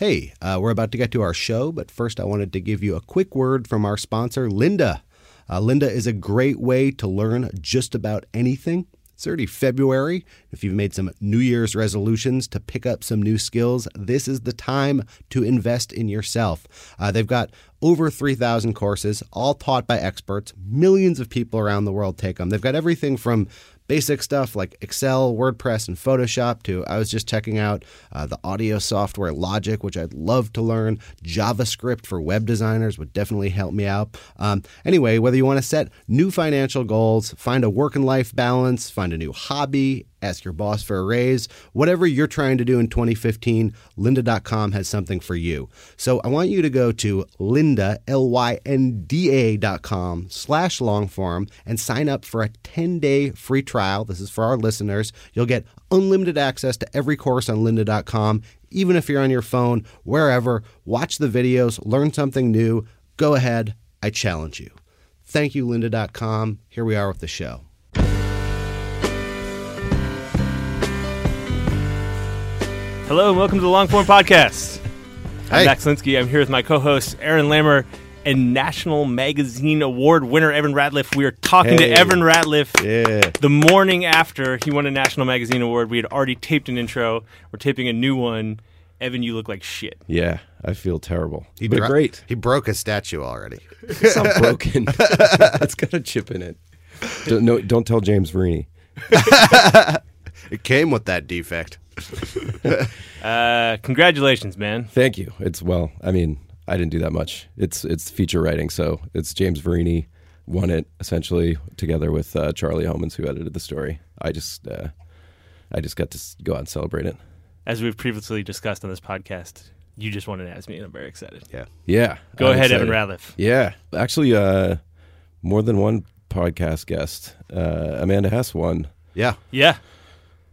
Hey, uh, we're about to get to our show, but first I wanted to give you a quick word from our sponsor, Lynda. Uh, Lynda is a great way to learn just about anything. It's already February. If you've made some New Year's resolutions to pick up some new skills, this is the time to invest in yourself. Uh, they've got over 3,000 courses, all taught by experts. Millions of people around the world take them. They've got everything from basic stuff like Excel, WordPress, and Photoshop to I was just checking out uh, the audio software Logic, which I'd love to learn. JavaScript for web designers would definitely help me out. Um, anyway, whether you want to set new financial goals, find a work and life balance, find a new hobby, ask your boss for a raise, whatever you're trying to do in 2015, lynda.com has something for you. So I want you to go to lynda, L-Y-N-D-A dot com slash longform and sign up for a 10-day free trial. This is for our listeners. You'll get unlimited access to every course on lynda.com, even if you're on your phone, wherever. Watch the videos, learn something new. Go ahead. I challenge you. Thank you, lynda.com. Here we are with the show. Hello and welcome to the Longform Podcast. I'm Hey. Max Linsky. I'm here with my co-host Aaron Lammer and National Magazine Award winner Evan Ratliff. We are talking to Evan Ratliff Yeah. the morning after he won a National Magazine Award. We had already taped an intro. We're taping a new one. Evan, you look like shit. Yeah, I feel terrible. He but dro- great. He broke a statue already. It's not broken. it's got a chip in it. Don't, no, don't tell James Verini. It came with that defect. Uh, congratulations, man. Thank you. It's well. I mean, I didn't do that much. It's it's feature writing, so it's James Verini won it essentially together with uh, Charlie Homans, who edited the story. I just uh, I just got to go out and celebrate it. As we've previously discussed on this podcast, you just won an ASME, and I'm very excited. Yeah. Yeah. Go I'm ahead, excited. Evan Ratliff. Yeah, actually, uh, more than one podcast guest. Uh, Amanda Hess won Yeah. Yeah.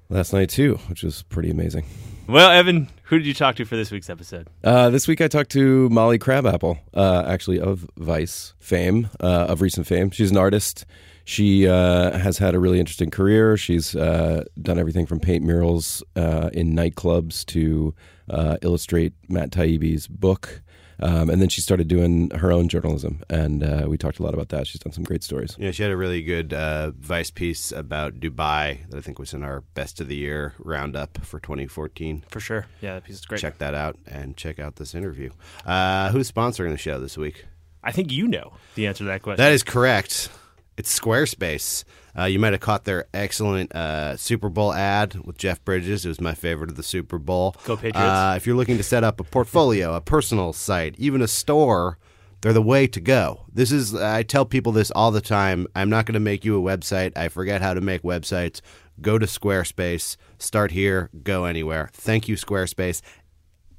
Last night too, which was pretty amazing. Well, Evan, who did you talk to for this week's episode? Uh, this week I talked to Molly Crabapple, uh, actually of Vice fame, uh, of recent fame. She's an artist. She uh, has had a really interesting career. She's uh, done everything from paint murals uh, in nightclubs to uh, illustrate Matt Taibbi's book. Um, and then she started doing her own journalism, and uh, we talked a lot about that. She's done some great stories. Yeah, she had a really good uh, Vice piece about Dubai that I think was in our Best of the Year roundup for 2014. For sure. Yeah, that piece is great. Check that out and check out this interview. Uh, who's sponsoring the show this week? I think you know the answer to that question. That is correct. It's Squarespace. Uh, you might have caught their excellent uh, Super Bowl ad with Jeff Bridges. It was my favorite of the Super Bowl. Go Patriots. Uh, if you're looking to set up a portfolio, a personal site, even a store, they're the way to go. This is, I tell people this all the time. I'm not going to make you a website. I forget how to make websites. Go to Squarespace. Start here. Go anywhere. Thank you, Squarespace.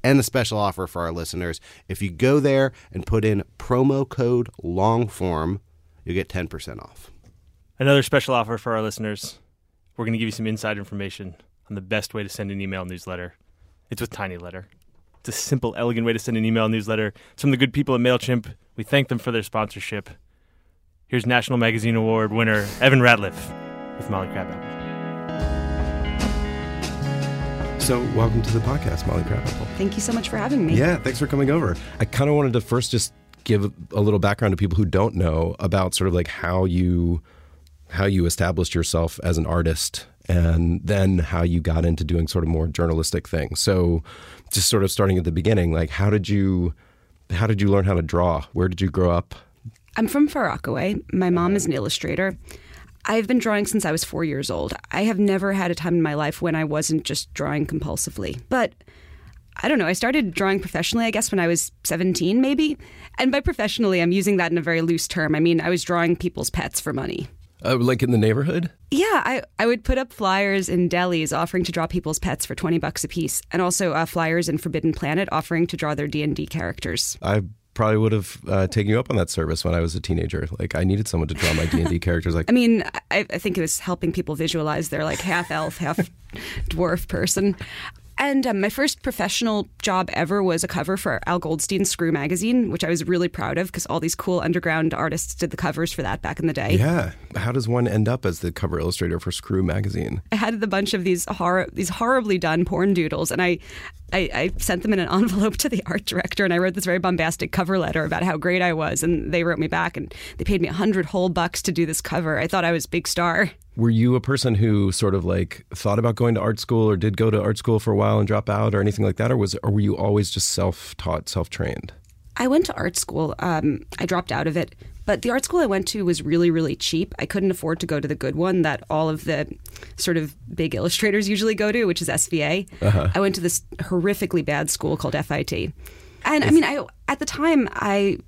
And a special offer for our listeners. If you go there and put in promo code LONGFORM, you'll get 10% off. Another special offer for our listeners. We're going to give you some inside information on the best way to send an email newsletter. It's with Tiny Letter. It's a simple, elegant way to send an email newsletter. Some of the good people at MailChimp. We thank them for their sponsorship. Here's National Magazine Award winner Evan Ratliff with Molly Crabapple. So, welcome to the podcast, Molly Crabapple. Thank you so much for having me. Yeah, thanks for coming over. I kind of wanted to first just give a little background to people who don't know about sort of like how you how you established yourself as an artist and then how you got into doing sort of more journalistic things. So just sort of starting at the beginning, like how did you how did you learn how to draw? Where did you grow up? I'm from Far Rockaway. My mom is an illustrator. I've been drawing since I was four years old. I have never had a time in my life when I wasn't just drawing compulsively. But I don't know, I started drawing professionally, I guess, when I was 17, maybe. And by professionally, I'm using that in a very loose term. I mean, I was drawing people's pets for money. Uh, like in the neighborhood? Yeah, I, I would put up flyers in delis offering to draw people's pets for 20 bucks a piece, and also uh, flyers in Forbidden Planet offering to draw their D&D characters. I probably would have uh, taken you up on that service when I was a teenager. Like I needed someone to draw my D and D characters. Like I mean, I, I think it was helping people visualize their like half elf, half dwarf person. And um, my first professional job ever was a cover for Al Goldstein's Screw magazine, which I was really proud of because all these cool underground artists did the covers for that back in the day. Yeah. How does one end up as the cover illustrator for Screw magazine? I had a bunch of these hor- these horribly done porn doodles, and I, I, I sent them in an envelope to the art director, and I wrote this very bombastic cover letter about how great I was, and they wrote me back, and they paid me a hundred whole bucks to do this cover. I thought I was big star. Were you a person who sort of like thought about going to art school or did go to art school for a while and drop out or anything like that? Or was or were you always just self taught, self trained? I went to art school. Um, I dropped out of it. But the art school I went to was really, really cheap. I couldn't afford to go to the good one that all of the sort of big illustrators usually go to, which is SVA. Uh-huh. I went to this horrifically bad school called FIT. And I mean, I at the time I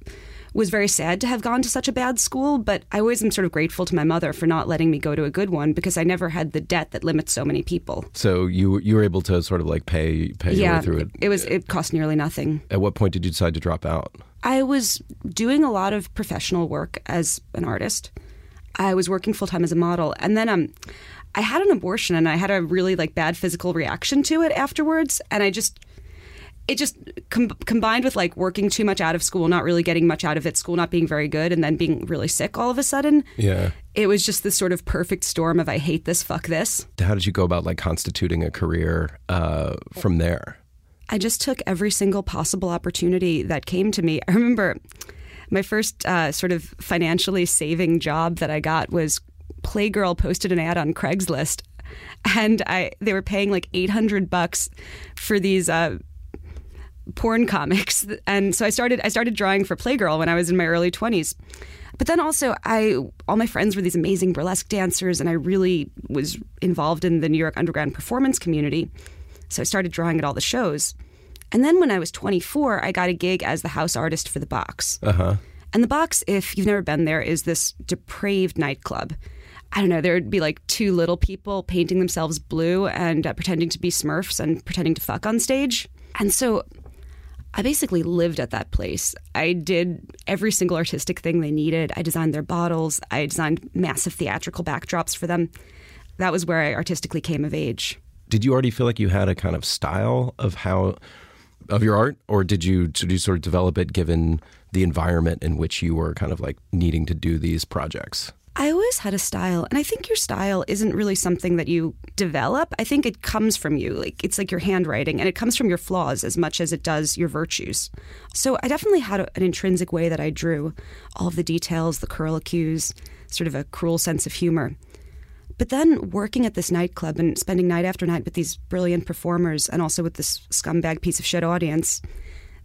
was very sad to have gone to such a bad school, but I always am sort of grateful to my mother for not letting me go to a good one because I never had the debt that limits so many people. So you you were able to sort of like pay pay yeah, your way through it. It was it cost nearly nothing. At what point did you decide to drop out? I was doing a lot of professional work as an artist. I was working full time as a model, and then um, I had an abortion, and I had a really like bad physical reaction to it afterwards, and I just it just com- combined with like working too much out of school, not really getting much out of it, school not being very good, and then being really sick all of a sudden. Yeah. It was just this sort of perfect storm of I hate this, fuck this. How did you go about like constituting a career uh, from there? I just took every single possible opportunity that came to me. I remember my first uh, sort of financially saving job that I got was Playgirl posted an ad on Craigslist, and I they were paying like eight hundred bucks for these. Uh, porn comics. And so I started I started drawing for Playgirl when I was in my early 20s but then also I all my friends were these amazing burlesque dancers and I really was involved in the New York underground performance community. So I started drawing at all the shows. And then when I was 24 I got a gig as the house artist for the box. Uh-huh. And the box if you've never been there is this depraved nightclub. I don't know, there would be like two little people painting themselves blue and uh, pretending to be Smurfs and pretending to fuck on stage. And so I basically lived at that place. I did every single artistic thing they needed. I designed their bottles, I designed massive theatrical backdrops for them. That was where I artistically came of age. Did you already feel like you had a kind of style of how of your art or did you did you sort of develop it given the environment in which you were kind of like needing to do these projects? I always had a style, and I think your style isn't really something that you develop. I think it comes from you. Like it's like your handwriting, and it comes from your flaws as much as it does your virtues. So I definitely had a, an intrinsic way that I drew all of the details, the curlicues, sort of a cruel sense of humor. But then working at this nightclub and spending night after night with these brilliant performers and also with this scumbag piece of shit audience,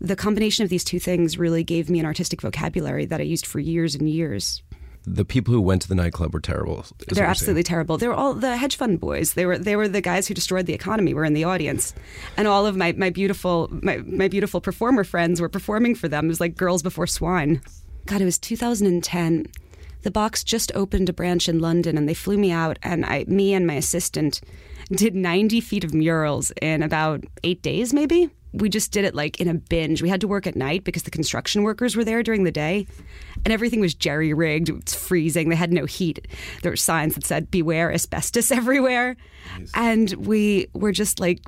the combination of these two things really gave me an artistic vocabulary that I used for years and years the people who went to the nightclub were terrible. They're absolutely terrible. They were all the hedge fund boys. They were they were the guys who destroyed the economy. Were in the audience, and all of my my beautiful my, my beautiful performer friends were performing for them. It was like girls before swine. God, it was 2010. The box just opened a branch in London, and they flew me out. And I, me and my assistant, did 90 feet of murals in about eight days, maybe we just did it like in a binge. We had to work at night because the construction workers were there during the day, and everything was jerry rigged. It was freezing. They had no heat. There were signs that said "Beware asbestos" everywhere, nice. and we were just like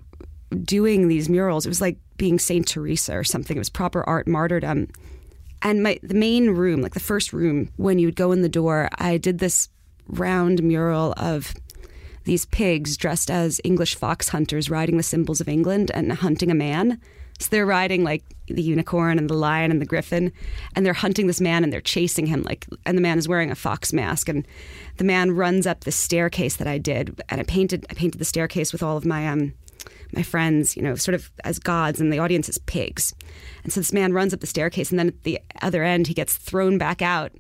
doing these murals. It was like being Saint Teresa or something. It was proper art martyrdom. And my the main room, like the first room, when you would go in the door, I did this round mural of these pigs dressed as English fox hunters riding the symbols of England and hunting a man. So they're riding like the unicorn and the lion and the griffin, and they're hunting this man and they're chasing him like, and the man is wearing a fox mask, and the man runs up the staircase that I did, and I painted I painted the staircase with all of my um my friends, you know, sort of as gods, and the audience is pigs, and so this man runs up the staircase, and then at the other end he gets thrown back out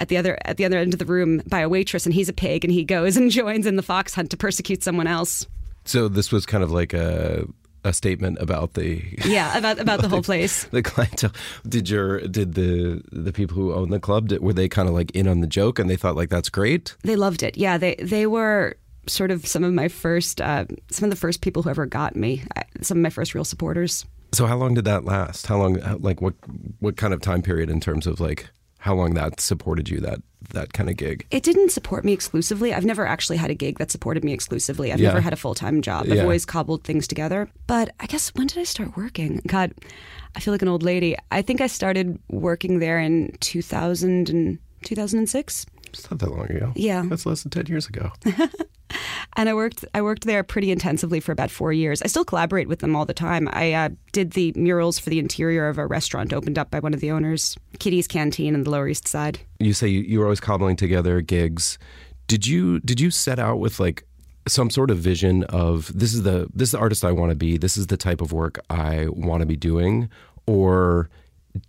at the other at the other end of the room by a waitress, and he's a pig, and he goes and joins in the fox hunt to persecute someone else. So this was kind of like a a statement about the Yeah, about about the whole place. the clientele. Did your did the the people who own the club did, were they kind of like in on the joke and they thought like that's great? They loved it. Yeah, they they were sort of some of my first uh, some of the first people who ever got me. uh, Some of my first real supporters. So how long did that last? How long like what what kind of time period in terms of like how long that supported you that that kind of gig? It didn't support me exclusively. I've never actually had a gig that supported me exclusively. I've Yeah. never had a full time job. I've Yeah. always cobbled things together. But I guess when did I start working? God, I feel like an old lady. I think I started working there in 2000 and 2006. It's not that long ago. Yeah. That's less than 10 years ago. and I worked I worked there pretty intensively for about four years. I still collaborate with them all the time. I uh, did the murals for the interior of a restaurant opened up by one of the owners, Kitty's Canteen in the Lower East Side. you say you, you were always cobbling together gigs. Did you did you set out with like some sort of vision of this is the this is the artist I want to be. This is the type of work I want to be doing, or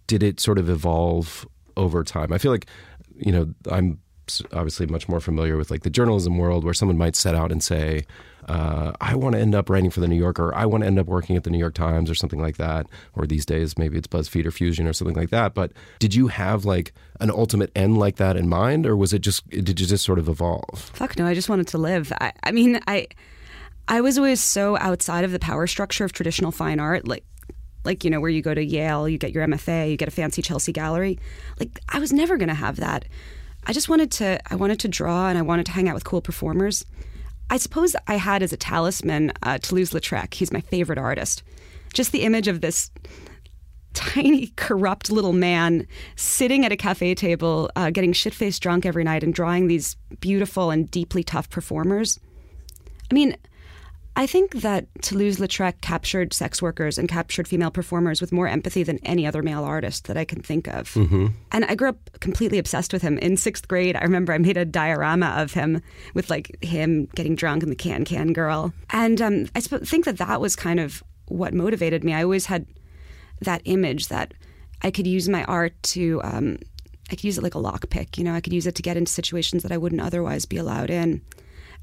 did it sort of evolve over time? I feel like you know I'm s- obviously much more familiar with like the journalism world where someone might set out and say. Uh, I want to end up writing for the New Yorker. I want to end up working at the New York Times or something like that. Or these days, maybe it's BuzzFeed or Fusion or something like that. But did you have like an ultimate end like that in mind, or was it just did you just sort of evolve? Fuck no, I just wanted to live. I, I mean, I I was always so outside of the power structure of traditional fine art, like like you know where you go to Yale, you get your MFA, you get a fancy Chelsea gallery. Like I was never going to have that. I just wanted to I wanted to draw and I wanted to hang out with cool performers. I suppose I had as a talisman uh, Toulouse-Lautrec. He's my favorite artist. Just the image of this tiny, corrupt little man sitting at a cafe table, uh, getting shit faced drunk every night and drawing these beautiful and deeply tough performers. I mean, I think that Toulouse Lautrec captured sex workers and captured female performers with more empathy than any other male artist that I can think of. Mm-hmm. And I grew up completely obsessed with him. In sixth grade, I remember I made a diorama of him with like him getting drunk and the can can girl. And um, I sp- think that that was kind of what motivated me. I always had that image that I could use my art to. Um, I could use it like a lockpick, you know. I could use it to get into situations that I wouldn't otherwise be allowed in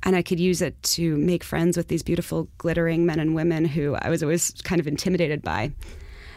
and I could use it to make friends with these beautiful, glittering men and women who I was always kind of intimidated by.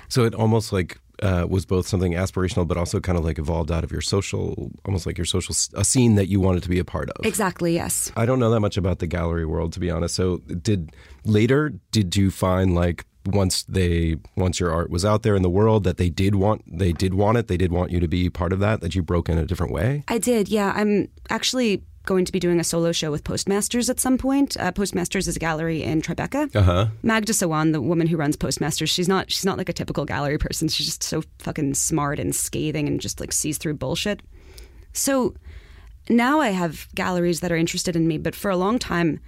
So it almost like uh, was both something aspirational, but also kind of like evolved out of your social, almost like your social a scene that you wanted to be a part of. Exactly, yes. I don't know that much about the gallery world, to be honest. So did later did you find like once they once your art was out there in the world that they did want they did want it they did want you to be part of that that you broke in a different way I did, yeah. I'm actually going to be doing a solo show with Postmasters at some point. Uh, Postmasters is a gallery in Tribeca. uh-huh Magda Sawon, the woman who runs Postmasters, she's not she's not like a typical gallery person. She's just so fucking smart and scathing and just like sees through bullshit. So now I have galleries that are interested in me, but for a long time,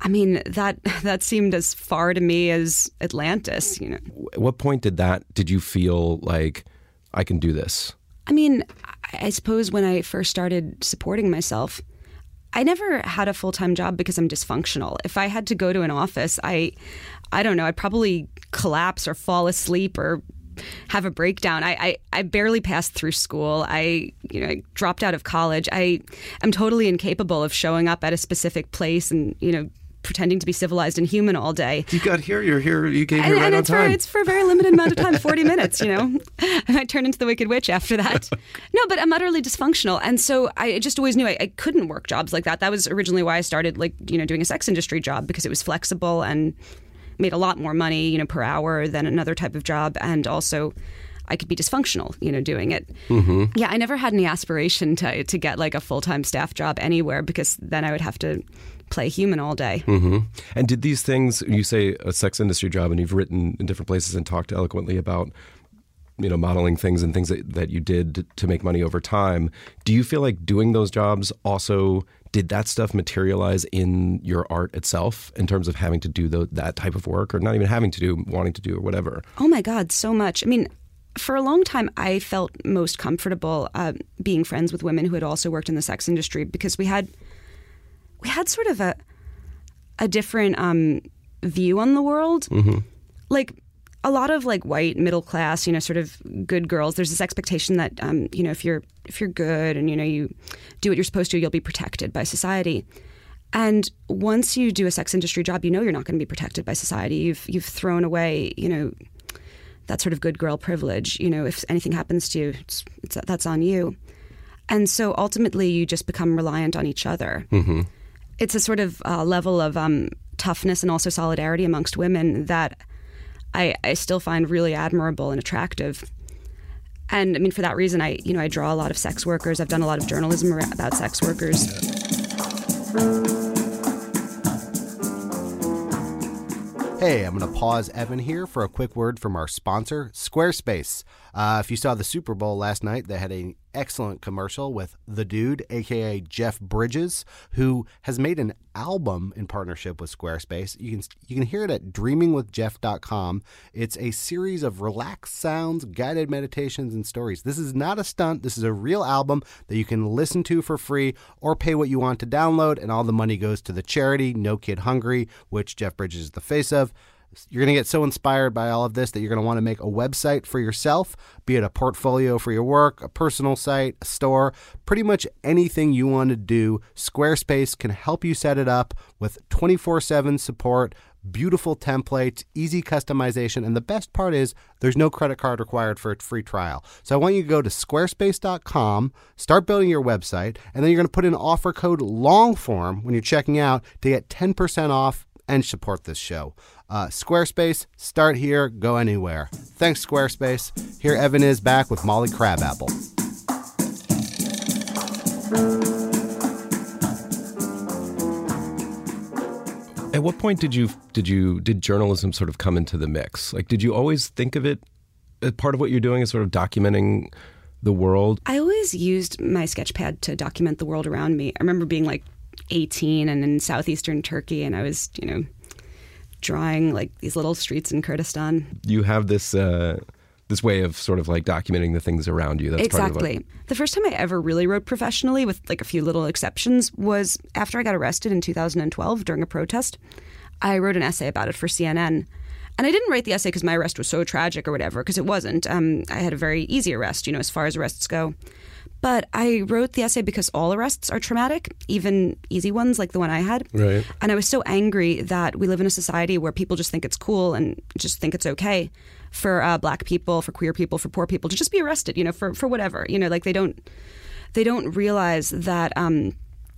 I mean that that seemed as far to me as Atlantis. You know, at what point did that did you feel like I can do this I mean, I I suppose when I first started supporting myself, I never had a full time job because I'm dysfunctional. If I had to go to an office, I, I don't know, I'd probably collapse or fall asleep or have a breakdown. I, I, I barely passed through school. I, you know, I dropped out of college. I am totally incapable of showing up at a specific place and, you know, pretending to be civilized and human all day. you got here you're here you came And, and it's for it's for a very limited amount of time, forty minutes. You know, I might turn into the Wicked Witch after that. No, but I'm utterly dysfunctional, and so I just always knew I, I couldn't work jobs like that. That was originally why I started, like you know, doing a sex industry job because it was flexible and made a lot more money, you know, per hour than another type of job, and also. I could be dysfunctional, you know, doing it. Mm-hmm. Yeah, I never had any aspiration to to get like a full time staff job anywhere because then I would have to play human all day. hmm And did these things, you say a sex industry job, and you've written in different places and talked eloquently about, you know, modeling things and things that, that you did to make money over time. Do you feel like doing those jobs also did that stuff materialize in your art itself in terms of having to do tho- that type of work or not even having to do wanting to do or whatever Oh my God, so much. I mean, for a long time, I felt most comfortable uh, being friends with women who had also worked in the sex industry because we had we had sort of a a different um, view on the world. Like a lot of like white middle class, you know, sort of good girls. There's this expectation that um, you know if you're if you're good and you know you do what you're supposed to, you'll be protected by society. And once you do a sex industry job, you know you're not going to be protected by society. You've you've thrown away, you know, that sort of good girl privilege. You know, if anything happens to you, it's, it's, that's on you. And so ultimately, you just become reliant on each other. Mm-hmm. It's a sort of uh, level of um, toughness and also solidarity amongst women that I, I still find really admirable and attractive. And I mean, for that reason, I you know I draw a lot of sex workers. I've done a lot of journalism about sex workers. Hey, I'm going to pause Evan here for a quick word from our sponsor, Squarespace. Uh, if you saw the Super Bowl last night, they had an excellent commercial with the dude, aka Jeff Bridges, who has made an album in partnership with Squarespace. You can you can hear it at dreamingwithjeff.com. It's a series of relaxed sounds, guided meditations, and stories. This is not a stunt. This is a real album that you can listen to for free or pay what you want to download, and all the money goes to the charity No Kid Hungry, which Jeff Bridges is the face of. You're going to get so inspired by all of this that you're going to want to make a website for yourself, be it a portfolio for your work, a personal site, a store, pretty much anything you want to do. Squarespace can help you set it up with 24 7 support, beautiful templates, easy customization, and the best part is there's no credit card required for a free trial. So I want you to go to squarespace.com, start building your website, and then you're going to put in offer code LONGFORM when you're checking out to get 10% off and support this show. Uh, Squarespace, start here, go anywhere. Thanks, Squarespace. Here Evan is back with Molly Crabapple. At what point did you did you did journalism sort of come into the mix? Like, did you always think of it as part of what you're doing is sort of documenting the world? I always used my sketchpad to document the world around me. I remember being like 18 and in southeastern Turkey, and I was, you know, drawing like these little streets in Kurdistan. You have this uh, this way of sort of like documenting the things around you. That's exactly. The first time I ever really wrote professionally, with like a few little exceptions, was after I got arrested in 2012 during a protest. I wrote an essay about it for CNN. And I didn't write the essay because my arrest was so tragic or whatever, because it wasn't. Um, I had a very easy arrest, you know, as far as arrests go. But I wrote the essay because all arrests are traumatic, even easy ones like the one I had. Right. And I was so angry that we live in a society where people just think it's cool and just think it's okay for uh, black people, for queer people, for poor people to just be arrested, you know, for, for whatever. You know, like they don't they don't realize that um,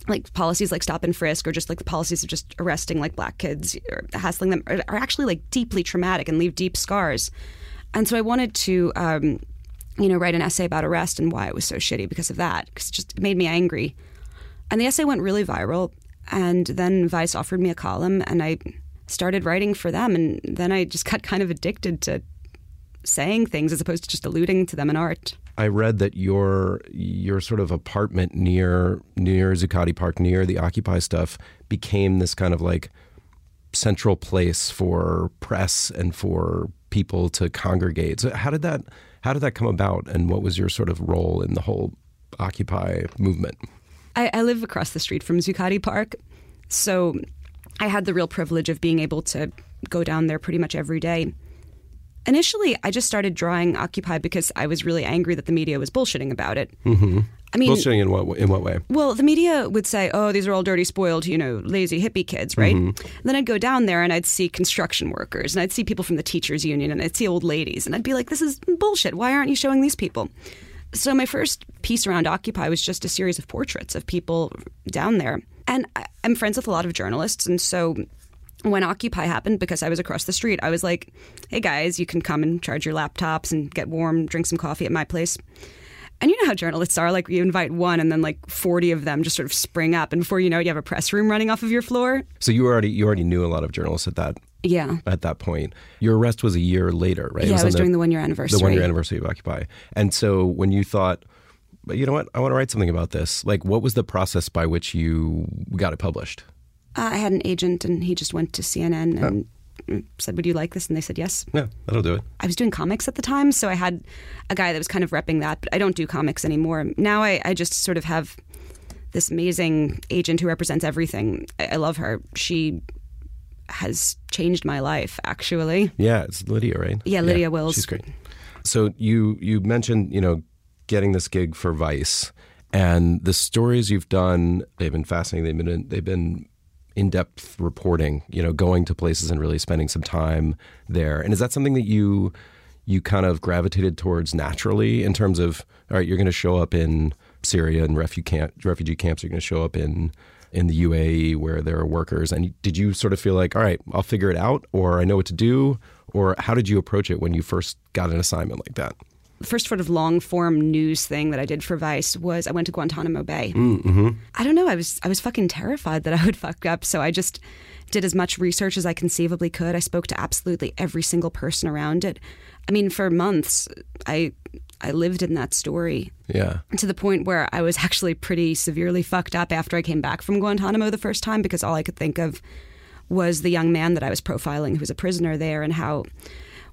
like policies like stop and frisk or just like the policies of just arresting like black kids or hassling them are, are actually like deeply traumatic and leave deep scars. And so I wanted to um, you know, write an essay about arrest and why it was so shitty because of that, because it just made me angry. And the essay went really viral. And then Vice offered me a column, and I started writing for them. And then I just got kind of addicted to saying things as opposed to just alluding to them in art. I read that your your sort of apartment near near Zuccotti Park, near the Occupy stuff, became this kind of like central place for press and for people to congregate. So how did that how did that come about, and what was your sort of role in the whole Occupy movement? I, I live across the street from Zuccotti Park, so I had the real privilege of being able to go down there pretty much every day. Initially, I just started drawing Occupy because I was really angry that the media was bullshitting about it. Mm-hmm. I mean, Bullshitting in what in what way? well, the media would say, "Oh, these are all dirty, spoiled, you know, lazy hippie kids," right? And then I'd go down there and I'd see construction workers, and I'd see people from the teachers' union, and I'd see old ladies, and I'd be like, "This is bullshit. Why aren't you showing these people?" So my first piece around Occupy was just a series of portraits of people down there, and I'm friends with a lot of journalists, and so when Occupy happened, because I was across the street, I was like, "Hey guys, you can come and charge your laptops and get warm, drink some coffee at my place." And you know how journalists are like you invite one and then like 40 of them just sort of spring up and before you know it you have a press room running off of your floor. So you already you already knew a lot of journalists at that Yeah. at that point. Your arrest was a year later, right? Yeah, it on was during the one year anniversary. the one year anniversary of Occupy. And so when you thought, but you know what? I want to write something about this. Like, what was the process by which you got it published? Uh, I had an agent, and he just went to CNN and said, "Would you like this?" And they said yes. Yeah, that'll do it. I was doing comics at the time, so I had a guy that was kind of repping that. But I don't do comics anymore. Now I, I just sort of have this amazing agent who represents everything. I, I love her. She has changed my life, actually. Yeah, it's Lydia, right? Yeah, Lydia Wills. She's great. So you you mentioned you know getting this gig for Vice, and the stories you've done they've been fascinating. They've been they've been in depth reporting. You know, going to places and really spending some time there. And is that something that you you kind of gravitated towards naturally in terms of all right, you're going to show up in Syria and refugee camp, refugee camps. You're going to show up in in the UAE where there are workers. And did you sort of feel like, all right, I'll figure it out, or I know what to do, or how did you approach it when you first got an assignment like that? First sort of long form news thing that I did for Vice was I went to Guantanamo Bay. Mm-hmm. I don't know. I was I was fucking terrified that I would fuck up, so I just did as much research as I conceivably could. I spoke to absolutely every single person around it. I mean, for months, I I lived in that story. Yeah. To the point where I was actually pretty severely fucked up after I came back from Guantanamo the first time because all I could think of was the young man that I was profiling who was a prisoner there and how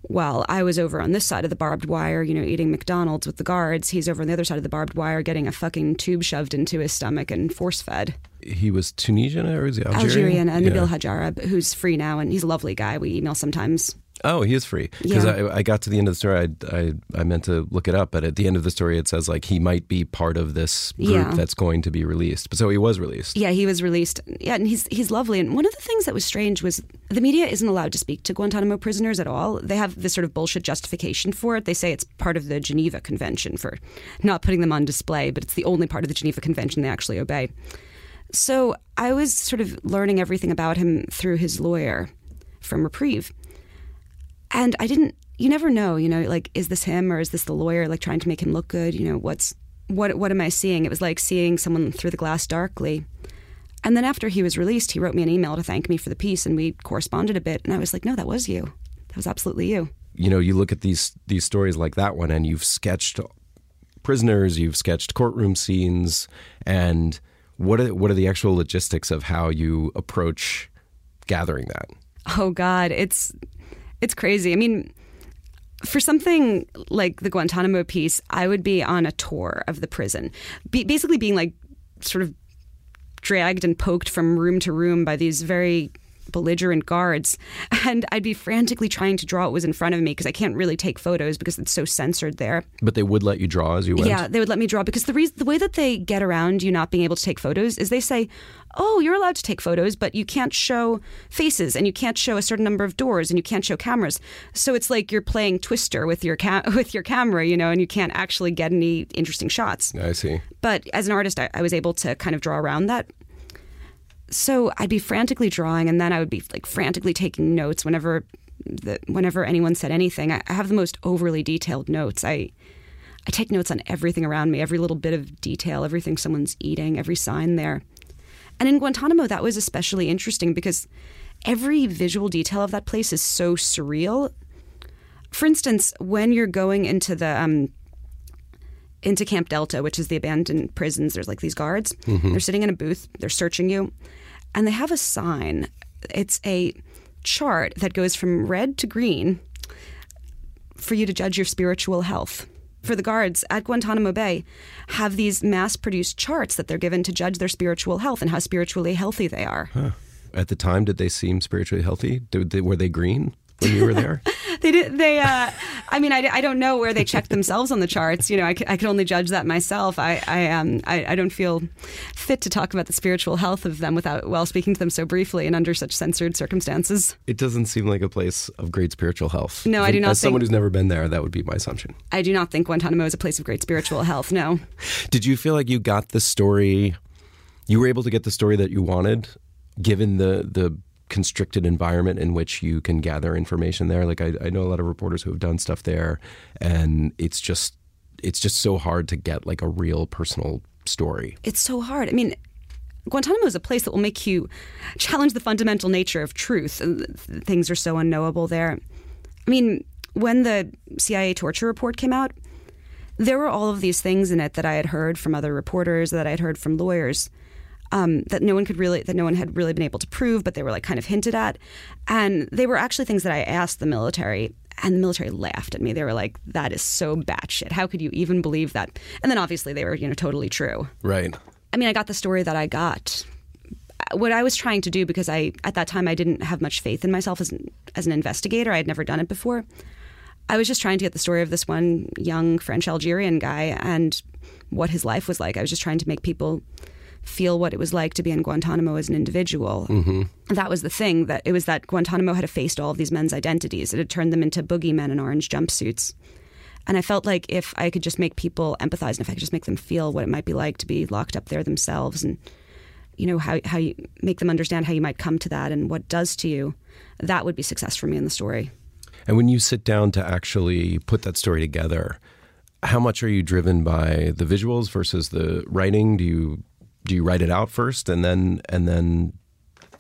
while I was over on this side of the barbed wire, you know, eating McDonald's with the guards, he's over on the other side of the barbed wire getting a fucking tube shoved into his stomach and force fed. He was Tunisian or is he Algerian? Algerian, uh, Nabil yeah. Hadjarab, who's free now, and he's a lovely guy. We email sometimes. Oh, he is free because Yeah. I, I got to the end of the story. I, I I meant to look it up, but at the end of the story, it says like he might be part of this group Yeah. that's going to be released. But so he was released. Yeah, he was released. Yeah, and he's he's lovely. And one of the things that was strange was the media isn't allowed to speak to Guantanamo prisoners at all. They have this sort of bullshit justification for it. They say it's part of the Geneva Convention for not putting them on display, but it's the only part of the Geneva Convention they actually obey. So I was sort of learning everything about him through his lawyer from Reprieve. And I didn't you never know, you know, like is this him or is this the lawyer like trying to make him look good? You know, what's what what am I seeing? It was like seeing someone through the glass darkly. And then after he was released, he wrote me an email to thank me for the piece and we corresponded a bit and I was like, "No, that was you. That was absolutely you." You know, you look at these these stories like that one, and you've sketched prisoners, you've sketched courtroom scenes, and what are what are the actual logistics of how you approach gathering that? Oh God, it's it's crazy. I mean, for something like the Guantanamo piece, I would be on a tour of the prison, be, basically being like sort of dragged and poked from room to room by these very belligerent guards and I'd be frantically trying to draw what was in front of me because I can't really take photos because it's so censored there. But they would let you draw as you went. Yeah, they would let me draw because the reason the way that they get around you not being able to take photos is they say, "Oh, you're allowed to take photos, but you can't show faces and you can't show a certain number of doors and you can't show cameras." So it's like you're playing Twister with your ca- with your camera, you know, and you can't actually get any interesting shots. I see. But as an artist, I, I was able to kind of draw around that. So I'd be frantically drawing, and then I would be like frantically taking notes whenever, the, whenever anyone said anything. I, I have the most overly detailed notes. I, I take notes on everything around me, every little bit of detail, everything someone's eating, every sign there. And in Guantanamo, that was especially interesting because every visual detail of that place is so surreal. For instance, when you're going into the um, into Camp Delta, which is the abandoned prisons. There's like these guards. They're sitting in a booth. They're searching you, and they have a sign. It's a chart that goes from red to green for you to judge your spiritual health. For the guards at Guantanamo Bay, have these mass-produced charts that they're given to judge their spiritual health and how spiritually healthy they are. At the time, did they seem spiritually healthy? They, were they green when you were there? They did. They. Uh, I mean, I, I don't know where they checked themselves on the charts. You know, I can only judge that myself. I I um I, I don't feel fit to talk about the spiritual health of them without while speaking to them so briefly and under such censored circumstances. it doesn't seem like a place of great spiritual health. No, I do not As someone who's never been there, that would be my assumption. I do not think Guantanamo is a place of great spiritual health. No. Did you feel like you got the story? You were able to get the story that you wanted, given the the constricted environment in which you can gather information there. Like I, I know a lot of reporters who have done stuff there, and it's just it's just so hard to get like a real personal story. It's so hard. I mean, Guantanamo is a place that will make you challenge the fundamental nature of truth. Uh, Things are so unknowable there. I mean, when the CIA torture report came out, there were all of these things in it that I had heard from other reporters, that I had heard from lawyers, um, that no one could really, that no one had really been able to prove, but they were like kind of hinted at, and they were actually things that I asked the military. And the military laughed at me. They were like, "That is so batshit. How could you even believe that?" And then obviously they were, you know, totally true. Right. I mean, I got the story that I got. What I was trying to do, because I at that time I didn't have much faith in myself as an, as an investigator. I had never done it before. I was just trying to get the story of this one young French Algerian guy and what his life was like. I was just trying to make people feel what it was like to be in Guantanamo as an individual. Mm-hmm. That was the thing that it was that Guantanamo had effaced all of these men's identities. It had turned them into boogeymen in orange jumpsuits. And I felt like if I could just make people empathize and if I could just make them feel what it might be like to be locked up there themselves and you know how how you make them understand how you might come to that and what does to you, that would be success for me in the story. And when you sit down to actually put that story together, how much are you driven by the visuals versus the writing? Do you do you write it out first and then and then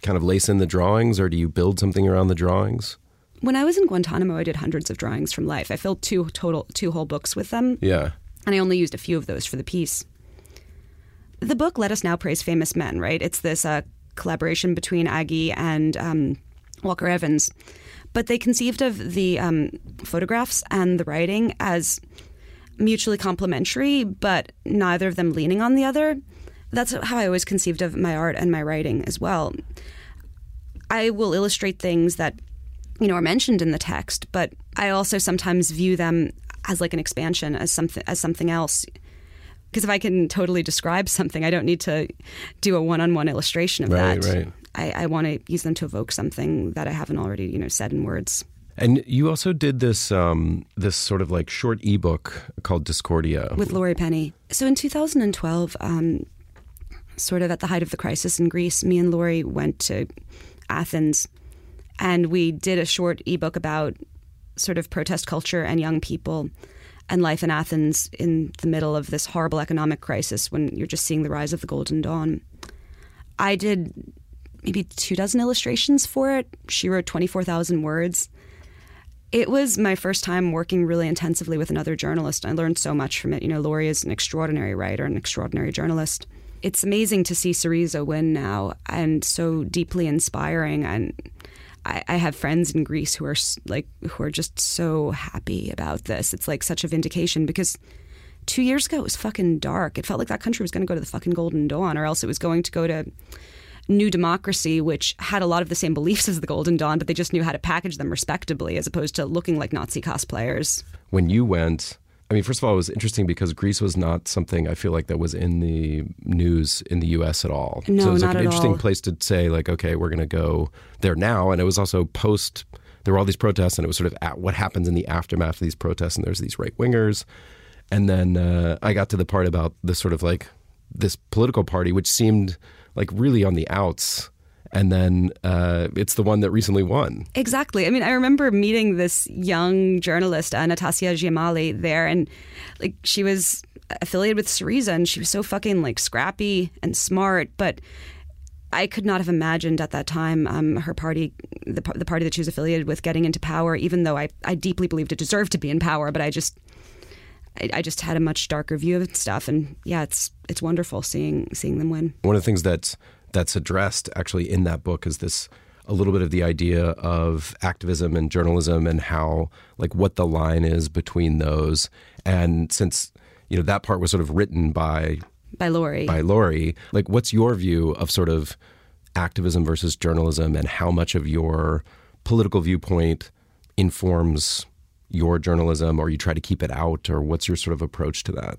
kind of lace in the drawings, or do you build something around the drawings? When I was in Guantanamo, I did hundreds of drawings from life. I filled two total two whole books with them. Yeah. And I only used a few of those for the piece. The book Let Us Now Praise Famous Men, right? It's this uh, collaboration between Agee and um, Walker Evans. But they conceived of the um, photographs and the writing as mutually complementary, but neither of them leaning on the other. That's how I always conceived of my art and my writing as well. I will illustrate things that you know are mentioned in the text, but I also sometimes view them as like an expansion, as something as something else. Because if I can totally describe something, I don't need to do a one-on-one illustration of Right, that. right. I, I want to use them to evoke something that I haven't already, you know, said in words. And you also did this um, this sort of like short ebook called Discordia. with Laurie Penny. So in 2012, um, sort of at the height of the crisis in Greece, me and Laurie went to Athens and we did a short ebook about sort of protest culture and young people and life in Athens in the middle of this horrible economic crisis when you're just seeing the rise of the Golden Dawn. I did maybe two dozen illustrations for it. She wrote 24,000 words. It was my first time working really intensively with another journalist. I learned so much from it. You know, Laurie is an extraordinary writer, an extraordinary journalist. It's amazing to see Syriza win now and so deeply inspiring. And I, I have friends in Greece who are like who are just so happy about this. It's like such a vindication because two years ago it was fucking dark. It felt like that country was going to go to the fucking Golden Dawn, or else it was going to go to New Democracy, which had a lot of the same beliefs as the Golden Dawn, but they just knew how to package them respectably, as opposed to looking like Nazi cosplayers. when you went, I mean, first of all, it was interesting because Greece was not something I feel like that was in the news in the U.S. at all. No, so it was like an interesting all. place to say, like, okay, we're going to go there now. And it was also post. There were all these protests, and it was sort of at what happens in the aftermath of these protests. And there's these right wingers, and then uh, I got to the part about this sort of like this political party, which seemed like really on the outs. And then uh, it's the one that recently won. Exactly. I mean, I remember meeting this young journalist, Anastasia Giamali, there, and like she was affiliated with Syriza, and she was so fucking like scrappy and smart, but. I could not have imagined at that time um, her party, the, the party that she was affiliated with, getting into power. Even though I, I deeply believed it deserved to be in power, but I just, I, I just had a much darker view of stuff. And yeah, it's it's wonderful seeing seeing them win. one of the things that's that's addressed actually in that book is this a little bit of the idea of activism and journalism and how like what the line is between those and since you know that part was sort of written by By Laurie. by Laurie like what's your view of sort of activism versus journalism and how much of your political viewpoint informs your journalism or you try to keep it out or what's your sort of approach to that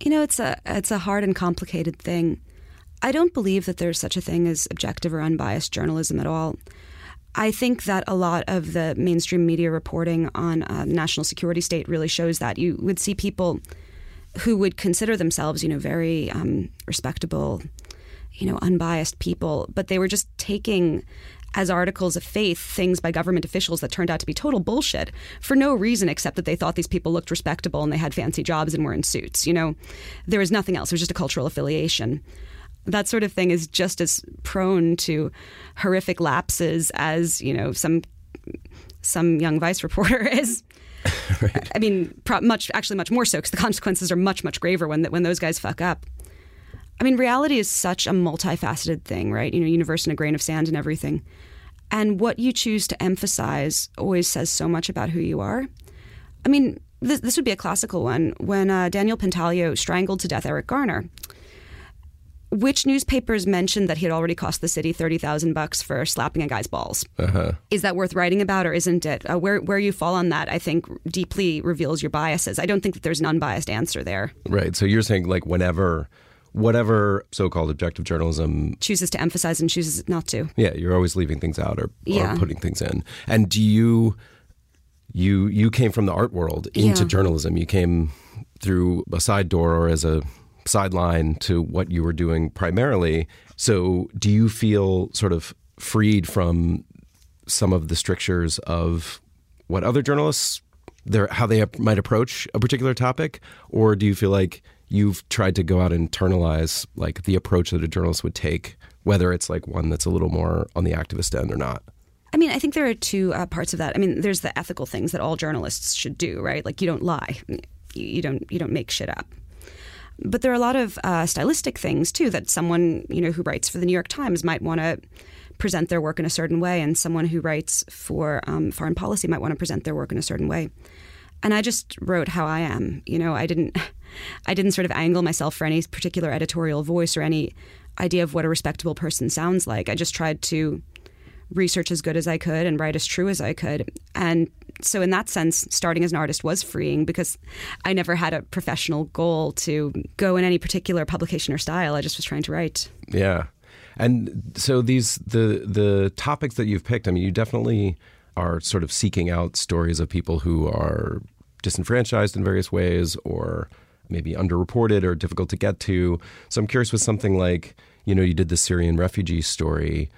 You know, it's a it's a hard and complicated thing. I don't believe that there's such a thing as objective or unbiased journalism at all. I think that a lot of the mainstream media reporting on uh, national security state really shows that you would see people who would consider themselves, you know, very um, respectable, you know, unbiased people, but they were just taking as articles of faith things by government officials that turned out to be total bullshit for no reason except that they thought these people looked respectable and they had fancy jobs and were in suits. You know, there was nothing else. It was just a cultural affiliation. That sort of thing is just as prone to horrific lapses as you know some some young vice reporter is. I mean, pro- much actually much more so because the consequences are much much graver when when those guys fuck up. I mean, reality is such a multifaceted thing, right? You know, universe in a grain of sand and everything. And what you choose to emphasize always says so much about who you are. I mean, this, this would be a classical one when uh, Daniel Pantaleo strangled to death Eric Garner. Which newspapers mentioned that he had already cost the city thirty thousand bucks for slapping a guy's balls? Uh-huh. Is that worth writing about, or isn't it? Uh, where where you fall on that, I think, deeply reveals your biases. I don't think that there's an unbiased answer there. Right. So you're saying like whenever, whatever so-called objective journalism Chooses to emphasize and chooses not to. Yeah, you're always leaving things out or, Yeah. or putting things in. And do you you you came from the art world into Yeah. journalism? You came through a side door or as a sideline to what you were doing primarily. So, do you feel sort of freed from some of the strictures of what other journalists their how they might approach a particular topic, or do you feel like you've tried to go out and internalize like the approach that a journalist would take, whether it's like one that's a little more on the activist end or not? I mean, I think there are two uh, parts of that. I mean, there's the ethical things that all journalists should do, right? Like you don't lie, you, you don't you don't make shit up. But there are a lot of uh, stylistic things too that someone you know who writes for the New York Times might want to present their work in a certain way, and someone who writes for um, foreign policy might want to present their work in a certain way. And I just wrote how I am. You know, I didn't I didn't sort of angle myself for any particular editorial voice or any idea of what a respectable person sounds like. I just tried to research as good as I could and write as true as I could. And so, in that sense, starting as an artist was freeing because I never had a professional goal to go in any particular publication or style. I just was trying to write. Yeah. And so these the the topics that you've picked, I mean, you definitely are sort of seeking out stories of people who are disenfranchised in various ways or maybe underreported or difficult to get to. So I'm curious with something like, you know, you did the Syrian refugee story.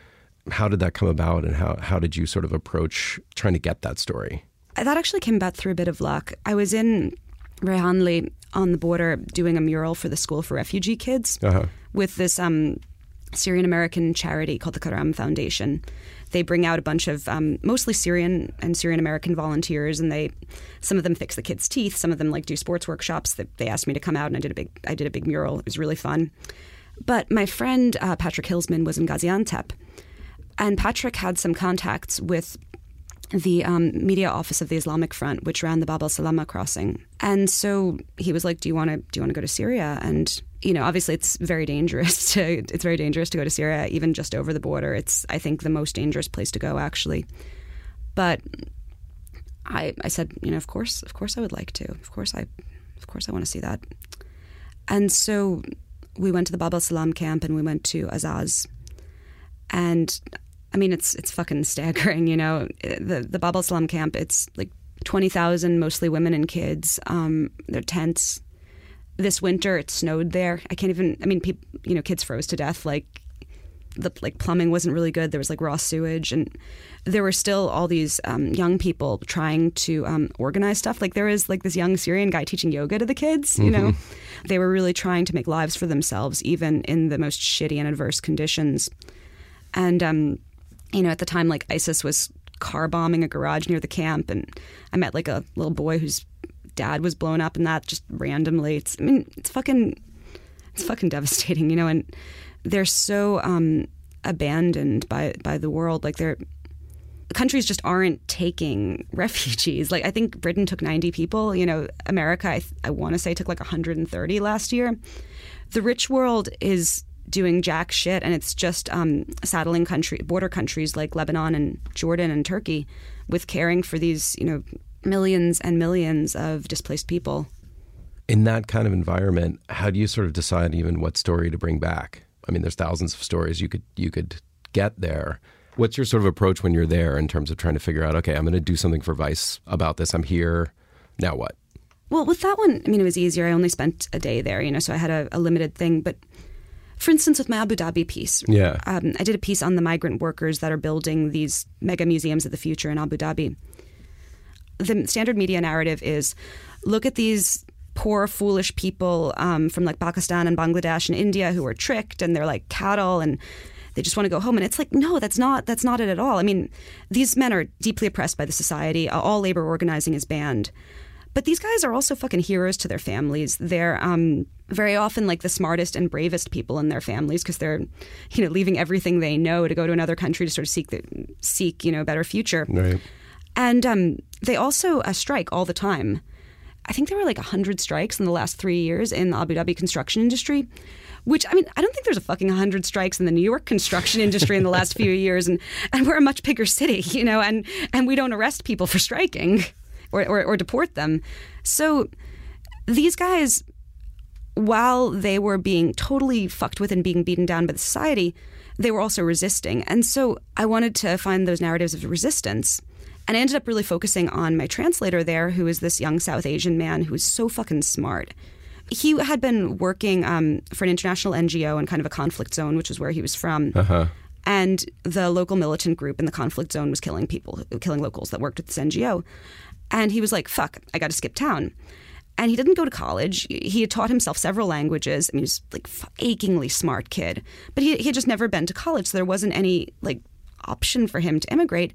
How did that come about and how how did you sort of approach trying to get that story? That actually came about through a bit of luck. I was in Reyhanli on the border doing a mural for the School for Refugee Kids Uh-huh. with this um, Syrian American charity called the Karam Foundation. They bring out a bunch of um, mostly Syrian and Syrian American volunteers, and they some of them fix the kids' teeth, some of them like do sports workshops. That they asked me to come out, and I did a big I did a big mural. It was really fun. But my friend uh, Patrick Hilsman was in Gaziantep, and Patrick had some contacts with the um, media office of the Islamic Front, which ran the Bab al Salama crossing. And so he was like, "Do you want to do you want to go to Syria?" And you know, obviously, it's very dangerous to it's very dangerous to go to Syria, even just over the border. It's I think the most dangerous place to go, actually. But I I said, you know, of course, of course, I would like to. Of course, I of course I want to see that. And so we went to the Bab al Salam camp and we went to Azaz. And I mean, it's it's fucking staggering, you know. The the Bab al camp, it's like twenty thousand, mostly women and kids. Um, they're tents. This winter, it snowed there. I can't even. I mean, people, you know, kids froze to death. Like the like plumbing wasn't really good. There was like raw sewage, and there were still all these um, young people trying to um, organize stuff. Like there was like this young Syrian guy teaching yoga to the kids. You know, they were really trying to make lives for themselves, even in the most shitty and adverse conditions. And um, you know, at the time, like ISIS was car bombing a garage near the camp, and I met like a little boy whose dad was blown up, and that just randomly. It's I mean, it's fucking, it's fucking devastating, you know. And they're so um, abandoned by by the world, like they're countries just aren't taking refugees. Like I think Britain took 90 people. You know, America, I, I want to say took like 130 last year. The rich world is doing jack shit, and it's just um, saddling country border countries like Lebanon and Jordan and Turkey with caring for these, you know, millions and millions of displaced people. In that kind of environment, how do you sort of decide even what story to bring back? I mean, there's thousands of stories you could you could get there. What's your sort of approach when you're there in terms of trying to figure out, okay, I'm going to do something for Vice about this. I'm here. Now what? Well, with that one, I mean, it was easier. I only spent a day there, you know, so I had a, a limited thing. But for instance, with my Abu Dhabi piece, Yeah. um, I did a piece on the migrant workers that are building these mega museums of the future in Abu Dhabi. The standard media narrative is look at these poor, foolish people um, from like Pakistan and Bangladesh and India who were tricked and they're like cattle and they just want to go home and it's like no that's not that's not it at all i mean these men are deeply oppressed by the society all labor organizing is banned but these guys are also fucking heroes to their families they're um, very often like the smartest and bravest people in their families because they're you know leaving everything they know to go to another country to sort of seek the, seek you know a better future Right. and um, they also uh, strike all the time. I think there were like 100 strikes in the last three years in the Abu Dhabi construction industry, which, I mean, I don't think there's a fucking 100 strikes in the New York construction industry in the last few years. And, and we're a much bigger city, you know, and, and we don't arrest people for striking or, or, or deport them. So these guys, while they were being totally fucked with and being beaten down by the society, they were also resisting. And so I wanted to find those narratives of resistance. And I ended up really focusing on my translator there, who is this young South Asian man who is so fucking smart. He had been working um, for an international NGO in kind of a conflict zone, which is where he was from. And the local militant group in the conflict zone was killing people, killing locals that worked at this NGO. And he was like, fuck, I got to skip town. And he didn't go to college. He had taught himself several languages. I mean, he was like achingly smart kid, but he, he had just never been to college. So there wasn't any like option for him to immigrate.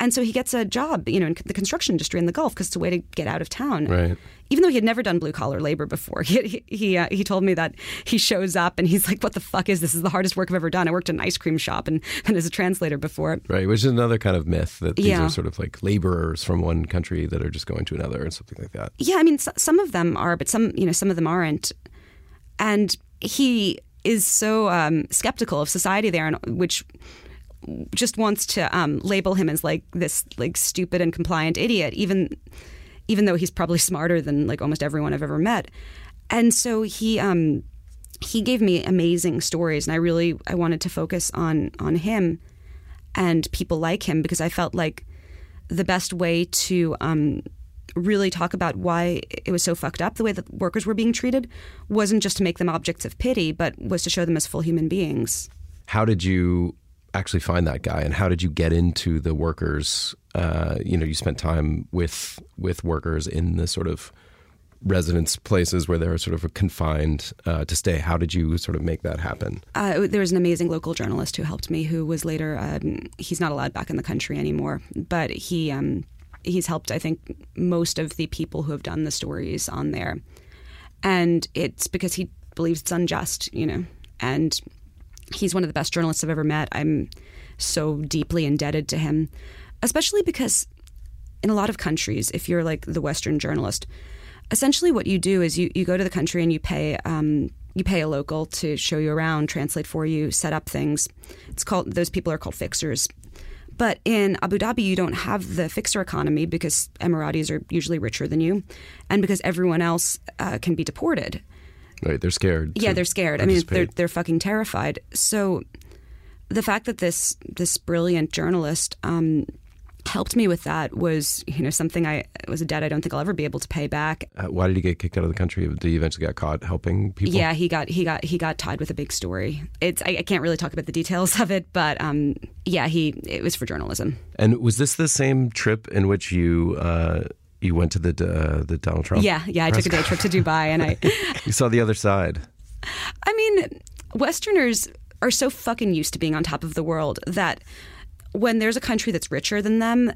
And so he gets a job, you know, in the construction industry in the Gulf because it's a way to get out of town. Right. Even though he had never done blue collar labor before, he he he, uh, he told me that he shows up and he's like, "What the fuck is this? This is the hardest work I've ever done. I worked in an ice cream shop and, and as a translator before." Right, which is another kind of myth that these Yeah. are sort of like laborers from one country that are just going to another and something like that. Yeah, I mean, s some of them are, but some, you know, some of them aren't. And he is so um, skeptical of society there, and which just wants to um, label him as like this like stupid and compliant idiot, even even though he's probably smarter than like almost everyone I've ever met. And so he um, he gave me amazing stories, and I really I wanted to focus on on him and people like him because I felt like the best way to um, really talk about why it was so fucked up the way that workers were being treated wasn't just to make them objects of pity, but was to show them as full human beings. How did you actually find that guy, and how did you get into the workers? Uh, you know, you spent time with with workers in the sort of residence places where they're sort of confined uh, to stay. How did you sort of make that happen? Uh, there was an amazing local journalist who helped me, who was later um, he's not allowed back in the country anymore, but he um, he's helped I think most of the people who have done the stories on there, and it's because he believes it's unjust, you know, and he's one of the best journalists I've ever met. I'm so deeply indebted to him, especially because in a lot of countries, if you're like the Western journalist, essentially what you do is you, you go to the country and you pay um, you pay a local to show you around, translate for you, set up things. It's called those people are called fixers. But in Abu Dhabi, you don't have the fixer economy because Emiratis are usually richer than you, and because everyone else uh, can be deported. Right, they're scared. Yeah, they're scared. I mean, they're they're fucking terrified. So the fact that this this brilliant journalist um, helped me with that was you know something I was a debt I don't think I'll ever be able to pay back. Uh, why did he get kicked out of the country? Did he eventually get caught helping people? Yeah, he got he got he got tied with a big story. It's I, I can't really talk about the details of it, but um, yeah, he it was for journalism. And was this the same trip in which you uh, you went to the uh, the Donald Trump? Yeah, yeah, I took a day trip to Dubai and I You saw the other side. I mean, Westerners are so fucking used to being on top of the world that when there's a country that's richer than them,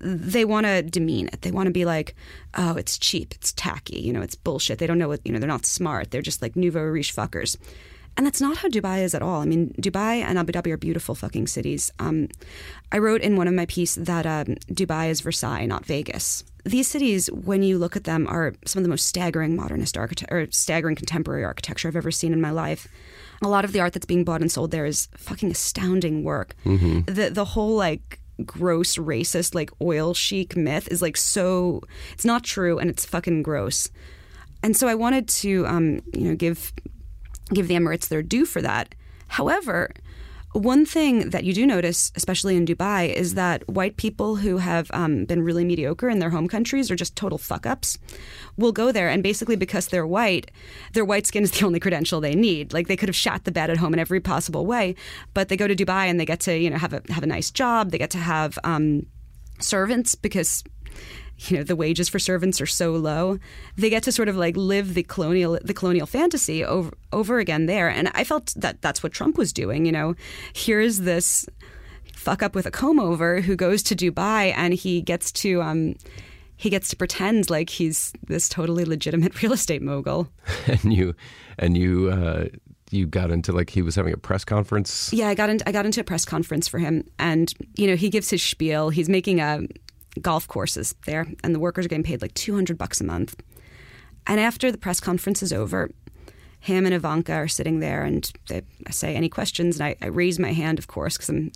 they want to demean it. They want to be like, oh, it's cheap, it's tacky, you know, it's bullshit. They don't know what, you know, they're not smart. They're just like nouveau riche fuckers. And that's not how Dubai is at all. I mean, Dubai and Abu Dhabi are beautiful fucking cities. Um, I wrote in one of my pieces that um, Dubai is Versailles, not Vegas. These cities, when you look at them, are some of the most staggering modernist architecture, or staggering contemporary architecture I've ever seen in my life. A lot of the art that's being bought and sold there is fucking astounding work. The the whole like gross racist like oil chic myth is like so it's not true and it's fucking gross. And so I wanted to um, you know give give the Emirates their due for that. However, one thing that you do notice, especially in Dubai, is that white people who have um, been really mediocre in their home countries or just total fuck ups will go there. And basically, because they're white, their white skin is the only credential they need. Like they could have shot the bed at home in every possible way, but they go to Dubai and they get to you know have a have a nice job. They get to have um, servants because you know the wages for servants are so low they get to sort of like live the colonial the colonial fantasy over over again there and i felt that that's what trump was doing you know here's this fuck up with a comb over who goes to dubai and he gets to um he gets to pretend like he's this totally legitimate real estate mogul and you and you uh, you got into like he was having a press conference. Yeah, I got into I got into a press conference for him, and you know he gives his spiel. He's making a golf courses there, and the workers are getting paid like two hundred bucks a month. And after the press conference is over, him and Ivanka are sitting there, and they say any questions, and I, I raise my hand, of course, because I'm.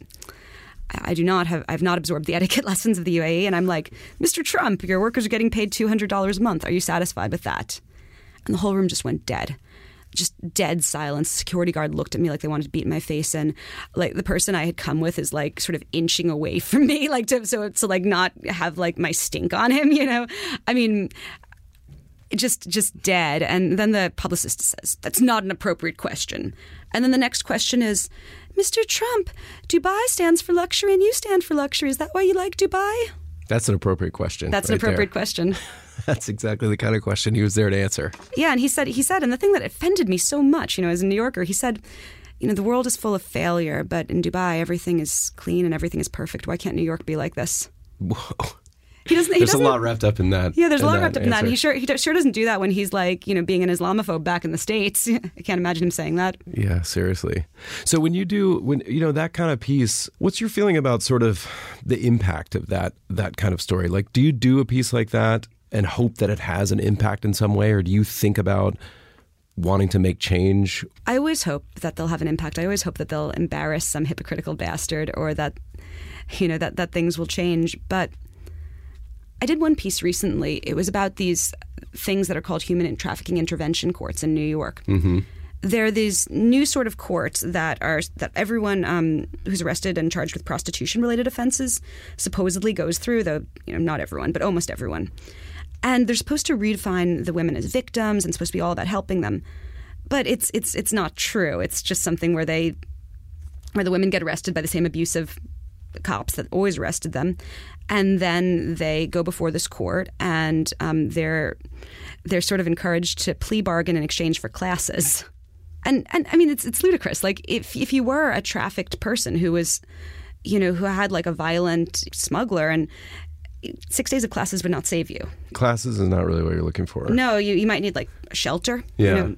I do not have. I've not absorbed the etiquette lessons of the UAE, and I'm like, Mr. Trump, your workers are getting paid two hundred dollars a month. Are you satisfied with that? And the whole room just went dead just dead silence. Security guard looked at me like they wanted to beat my face, and like the person I had come with is like sort of inching away from me, like to so to like not have like my stink on him. You know, I mean, just just dead. And then the publicist says, "That's not an appropriate question." And then the next question is, "Mr. Trump, Dubai stands for luxury, and you stand for luxury. Is that why you like Dubai?" That's an appropriate question. That's right an appropriate there. question. That's exactly the kind of question he was there to answer. Yeah, and he said he said, and the thing that offended me so much, you know, as a New Yorker, he said, you know, the world is full of failure, but in Dubai everything is clean and everything is perfect. Why can't New York be like this? Whoa. He doesn't. He There's a doesn't, lot wrapped up in that. Yeah, there's a lot wrapped up in that. And he sure he sure doesn't do that when he's like, you know, being an Islamophobe back in the states. I can't imagine him saying that. Yeah, seriously. So when you do when you know that kind of piece, what's your feeling about sort of the impact of that that kind of story? Like do you do a piece like that and hope that it has an impact in some way or do you think about wanting to make change? I always hope that they'll have an impact. I always hope that they'll embarrass some hypocritical bastard or that you know that that things will change. But I did one piece recently. It was about these things that are called human trafficking intervention courts in New York. Mm-hmm. There are these new sort of courts that are that everyone um, who's arrested and charged with prostitution-related offenses supposedly goes through. Though you know, not everyone, but almost everyone. And they're supposed to redefine the women as victims and supposed to be all about helping them. But it's it's it's not true. It's just something where they where the women get arrested by the same abusive cops that always arrested them, and then they go before this court, and um, they're they're sort of encouraged to plea bargain in exchange for classes. And and I mean it's it's ludicrous. Like if if you were a trafficked person who was, you know, who had like a violent smuggler and six days of classes would not save you. Classes is not really what you're looking for. No, you, you might need like a shelter. Yeah. You know,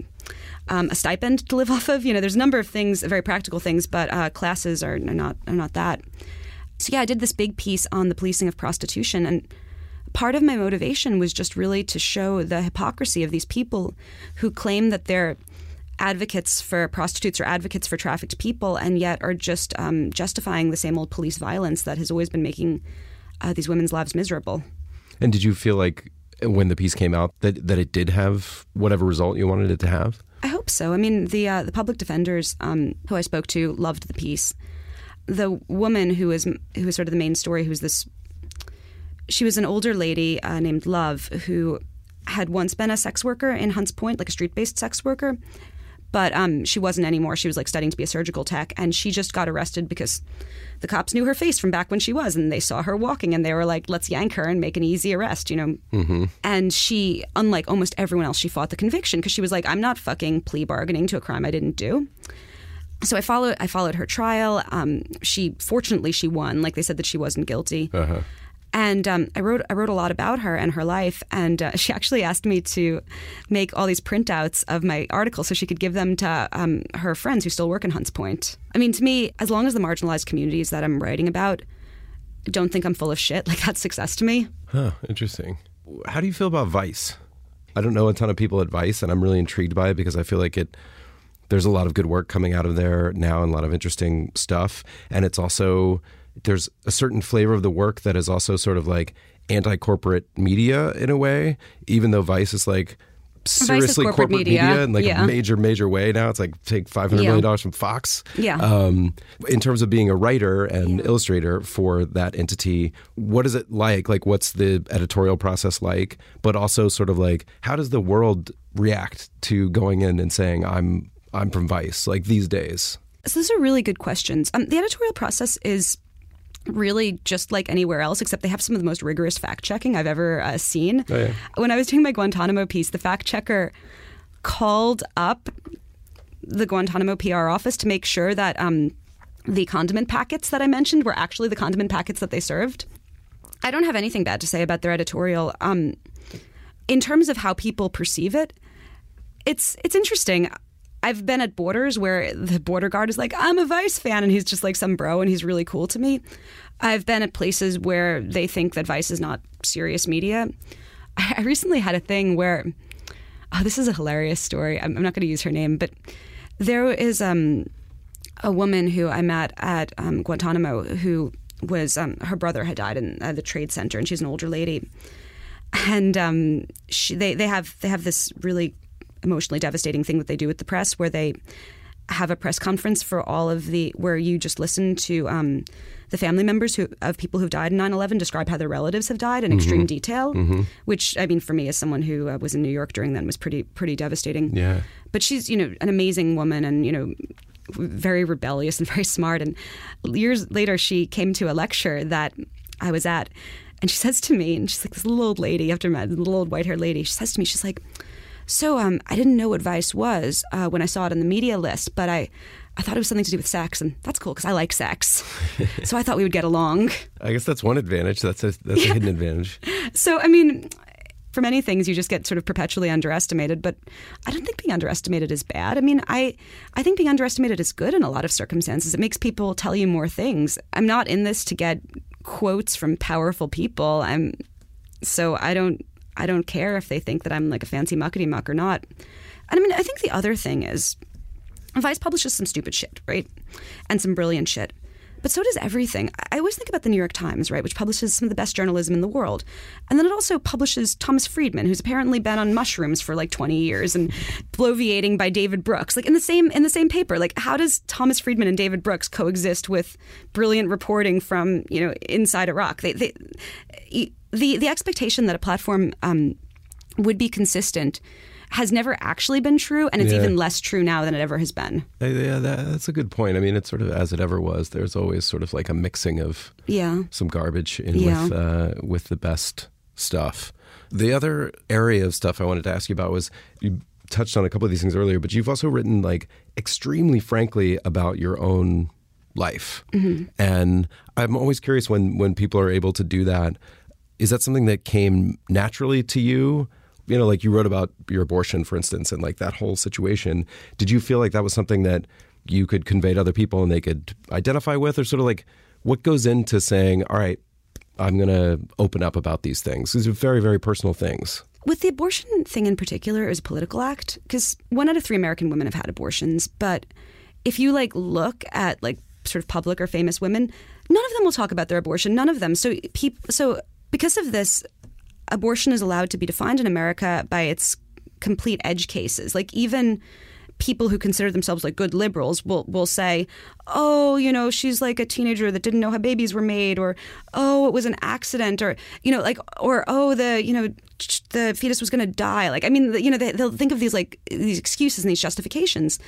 um, a stipend to live off of. You know, there's a number of things, very practical things, but uh, classes are, are not are not that. So yeah, I did this big piece on the policing of prostitution, and part of my motivation was just really to show the hypocrisy of these people who claim that they're advocates for prostitutes or advocates for trafficked people, and yet are just um, justifying the same old police violence that has always been making uh, these women's lives miserable. And did you feel like when the piece came out that that it did have whatever result you wanted it to have? I hope so. I mean, the uh, the public defenders um, who I spoke to loved the piece. The woman who was who was sort of the main story, who's this, she was an older lady uh, named Love who had once been a sex worker in Hunts Point, like a street based sex worker, but um, she wasn't anymore. She was like studying to be a surgical tech, and she just got arrested because the cops knew her face from back when she was, and they saw her walking, and they were like, "Let's yank her and make an easy arrest," you know. Mm-hmm. And she, unlike almost everyone else, she fought the conviction because she was like, "I'm not fucking plea bargaining to a crime I didn't do." So I followed. I followed her trial. Um, she fortunately she won. Like they said that she wasn't guilty. Uh-huh. And um, I wrote I wrote a lot about her and her life, and uh, she actually asked me to make all these printouts of my articles so she could give them to um, her friends who still work in Hunts Point. I mean, to me, as long as the marginalized communities that I'm writing about don't think I'm full of shit, like that's success to me. Huh, interesting. How do you feel about Vice? I don't know a ton of people at Vice, and I'm really intrigued by it because I feel like it. There's a lot of good work coming out of there now, and a lot of interesting stuff. And it's also there's a certain flavor of the work that is also sort of like anti-corporate media in a way, even though Vice is like seriously corporate media, in like yeah. a major, major way now. It's like take five hundred Yeah. million dollars from Fox. Yeah. Um, in terms of being a writer and illustrator for that entity, what is it like? Like, what's the editorial process like? But also, sort of like, how does the world react to going in and saying, "I'm I'm from Vice"? Like these days. So those are really good questions. Um, the editorial process is really just like anywhere else, except they have some of the most rigorous fact checking I've ever uh, seen. Oh, yeah. When I was doing my Guantanamo piece, the fact checker called up the Guantanamo PR office to make sure that um, the condiment packets that I mentioned were actually the condiment packets that they served. I don't have anything bad to say about their editorial. Um, in terms of how people perceive it, it's it's interesting. I've been at borders where the border guard is like, I'm a Vice fan, and he's just like some bro, and he's really cool to me. I've been at places where they think that Vice is not serious media. I recently had a thing where, oh, this is a hilarious story. I'm, I'm not going to use her name, but there is um, a woman who I met at um, Guantanamo who was um, her brother had died in uh, the trade center, and she's an older lady, and um, she, they they have they have this really emotionally devastating thing that they do with the press where they have a press conference for all of the where you just listen to um, the family members who of people who've died in 9-11 describe how their relatives have died in extreme detail which i mean for me as someone who uh, was in new york during then was pretty pretty devastating. Yeah. but she's you know an amazing woman and you know very rebellious and very smart. And years later she came to a lecture that i was at and she says to me and she's like this little old lady after my little old white haired lady she says to me she's like so um, I didn't know what Vice was uh, when I saw it on the media list, but I, I thought it was something to do with sex, and that's cool because I like sex. so I thought we would get along. I guess that's one advantage. That's a, that's a hidden advantage. So I mean, for many things, you just get sort of perpetually underestimated. But I don't think being underestimated is bad. I mean, I I think being underestimated is good in a lot of circumstances. It makes people tell you more things. I'm not in this to get quotes from powerful people. I'm so I don't I don't care if they think that I'm like a fancy muckety muck or not. And I mean, I think the other thing is Vice publishes some stupid shit, right? And some brilliant shit. But so does everything. I always think about the New York Times, right, which publishes some of the best journalism in the world. And then it also publishes Thomas Friedman, who's apparently been on mushrooms for like 20 years and bloviating by David Brooks. Like in the same in the same paper. Like how does Thomas Friedman and David Brooks coexist with brilliant reporting from, you know, inside Iraq? They, they the the expectation that a platform um, would be consistent has never actually been true, and it's Yeah. even less true now than it ever has been. Uh, Yeah, that, that's a good point. I mean, it's sort of as it ever was. There's always sort of like a mixing of Yeah. some garbage in Yeah. with uh, with the best stuff. The other area of stuff I wanted to ask you about was you touched on a couple of these things earlier, but you've also written like extremely frankly about your own life, and I'm always curious when when people are able to do that. Is that something that came naturally to you? You know, like you wrote about your abortion, for instance, and like that whole situation. Did you feel like that was something that you could convey to other people and they could identify with, or sort of like what goes into saying, "All right, I'm going to open up about these things"? These are very, very personal things. With the abortion thing in particular, it was a political act because one out of three American women have had abortions. But if you like look at like sort of public or famous women, none of them will talk about their abortion. None of them. So peop- so because of this, abortion is allowed to be defined in America by its complete edge cases. Like even people who consider themselves like good liberals will will say, "Oh, you know, she's like a teenager that didn't know how babies were made," or "Oh, it was an accident," or you know, like, or "Oh, the you know, the fetus was going to die." Like, I mean, you know, they, they'll think of these like these excuses and these justifications.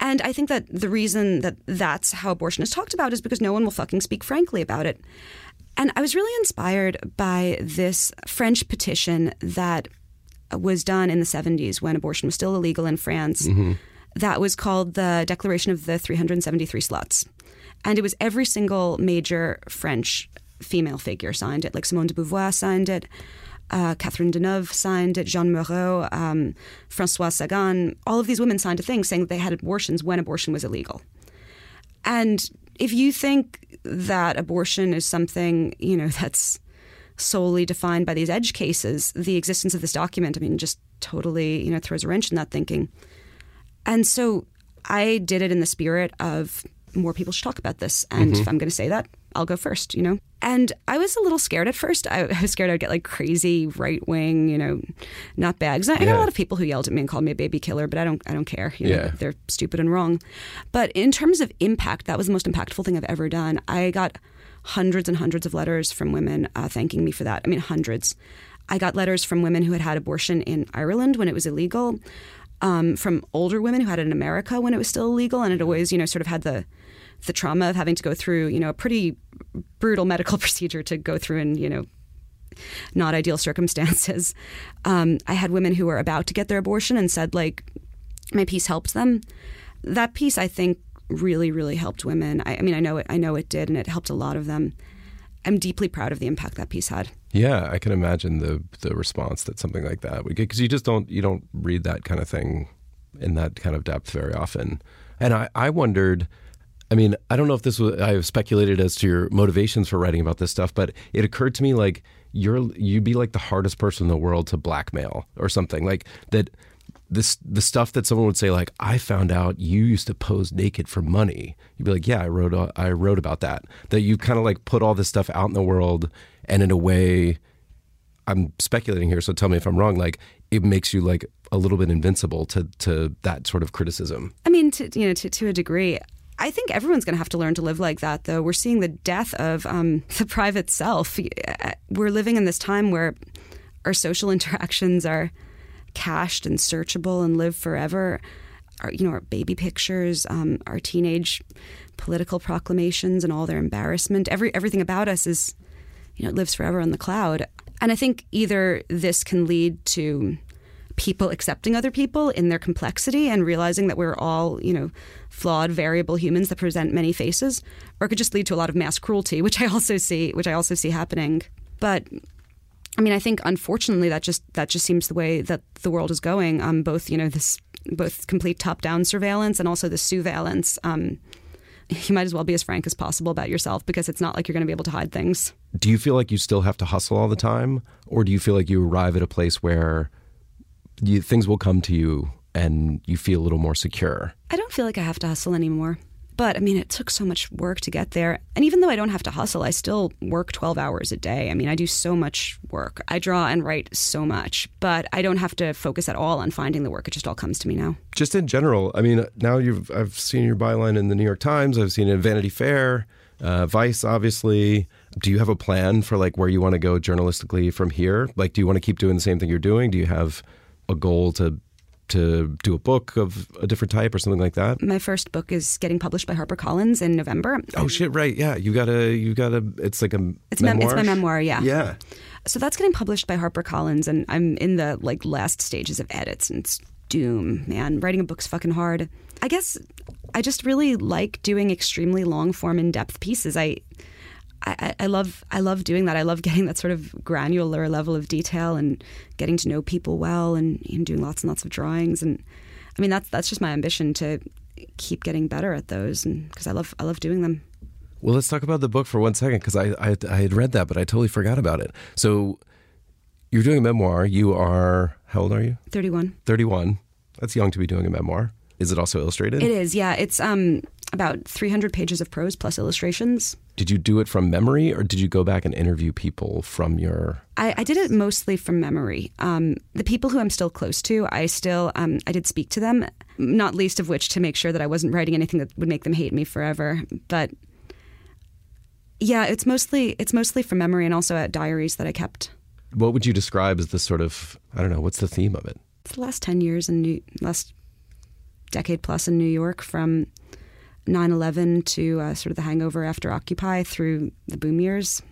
And I think that the reason that that's how abortion is talked about is because no one will fucking speak frankly about it. And I was really inspired by this French petition that was done in the 70s when abortion was still illegal in France. That was called the Declaration of the 373 Sluts. And it was every single major French female figure signed it. Like Simone de Beauvoir signed it, uh, Catherine Deneuve signed it, Jeanne Moreau, um, Francois Sagan. All of these women signed a thing saying that they had abortions when abortion was illegal. And if you think that abortion is something, you know, that's solely defined by these edge cases, the existence of this document, I mean, just totally, you know, throws a wrench in that thinking. And so I did it in the spirit of more people should talk about this. And mm-hmm. if I'm going to say that, I'll go first, you know? And I was a little scared at first. I, was scared I'd get like crazy right wing, you know, not bad. 'Cause I, I got a lot of people who yelled at me and called me a baby killer, but I don't, I don't care. You know, Yeah. they're stupid and wrong. But in terms of impact, that was the most impactful thing I've ever done. I got hundreds and hundreds of letters from women uh, thanking me for that. I mean, hundreds. I got letters from women who had had abortion in Ireland when it was illegal, um, from older women who had it in America when it was still illegal, and it always, you know, sort of had the the trauma of having to go through, you know, a pretty brutal medical procedure to go through in you know not ideal circumstances. Um, I had women who were about to get their abortion and said like my piece helped them. That piece I think really really helped women. I, I mean I know it I know it did and it helped a lot of them. I'm deeply proud of the impact that piece had. Yeah, I can imagine the the response that something like that would get because you just don't you don't read that kind of thing in that kind of depth very often. And I, I wondered, I mean, I don't know if this was I have speculated as to your motivations for writing about this stuff, but it occurred to me like you're you'd be like the hardest person in the world to blackmail or something like that. This the stuff that someone would say like I found out you used to pose naked for money. You'd be like, yeah, I wrote uh, I wrote about that. That you kind of like put all this stuff out in the world, and in a way, I'm speculating here, so tell me if I'm wrong. Like it makes you like a little bit invincible to to that sort of criticism. I mean, to, you know, to, to a degree. I think everyone's going to have to learn to live like that, though. We're seeing the death of um, the private self. We're living in this time where our social interactions are cached and searchable and live forever. Our, you know, our baby pictures, um, our teenage political proclamations, and all their embarrassment. Every everything about us is, you know, lives forever on the cloud. And I think either this can lead to people accepting other people in their complexity and realizing that we're all, you know, flawed, variable humans that present many faces, or it could just lead to a lot of mass cruelty, which I also see, which I also see happening. But I mean, I think unfortunately that just that just seems the way that the world is going. Um, both you know this both complete top-down surveillance and also the surveillance. Um, you might as well be as frank as possible about yourself because it's not like you're going to be able to hide things. Do you feel like you still have to hustle all the time, or do you feel like you arrive at a place where you, things will come to you and you feel a little more secure? I don't feel like I have to hustle anymore. But I mean, it took so much work to get there. And even though I don't have to hustle, I still work 12 hours a day. I mean, I do so much work. I draw and write so much, but I don't have to focus at all on finding the work. It just all comes to me now. Just in general, I mean, now you've I've seen your byline in the New York Times. I've seen it in Vanity Fair, uh, Vice, obviously. Do you have a plan for like where you want to go journalistically from here? Like, do you want to keep doing the same thing you're doing? Do you have a goal to to do a book of a different type or something like that? My first book is getting published by HarperCollins in November. Oh shit! Right? Yeah, you gotta, you gotta. It's like a it's memoir. Mem- it's my memoir. Yeah. Yeah. So that's getting published by HarperCollins, and I'm in the like last stages of edits, and it's doom, man. Writing a book's fucking hard. I guess I just really like doing extremely long form, in depth pieces. I I, I, love I love doing that. I love getting that sort of granular level of detail and getting to know people well and, and doing lots and lots of drawings. And I mean that's that's just my ambition to keep getting better at those and because I love I love doing them. Well, let's talk about the book for one second because I, I I had read that, but I totally forgot about it. So you're doing a memoir. You are how old are you? Thirty one. Thirty one. That's young to be doing a memoir. Is it also illustrated? It is. Yeah, it's um about 300 pages of prose plus illustrations. Did you do it from memory or did you go back and interview people from your? I, I did it mostly from memory. Um, the people who I'm still close to, I still um, I did speak to them, not least of which to make sure that I wasn't writing anything that would make them hate me forever. But yeah, it's mostly it's mostly from memory and also at diaries that I kept. What would you describe as the sort of I don't know what's the theme of it? It's the last ten years and New, last decade plus in New York from 9/11 to uh, sort of the hangover after Occupy through the boom years.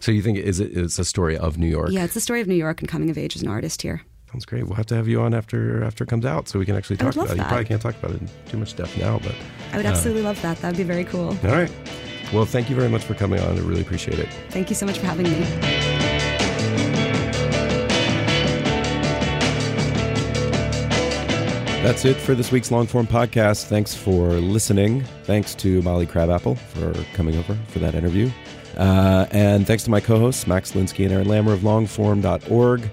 So you think is it it's a story of New York? Yeah, it's the story of New York and coming of age as an artist here. Sounds great. We'll have to have you on after after it comes out, so we can actually talk about it. You probably can't talk about it in too much depth now, but I would absolutely uh, love that. That would be very cool. All right. Well, thank you very much for coming on. I really appreciate it. Thank you so much for having me. That's it for this week's long form podcast. Thanks for listening. Thanks to Molly Crabapple for coming over for that interview. Uh, and thanks to my co hosts, Max Linsky and Aaron Lammer of longform.org.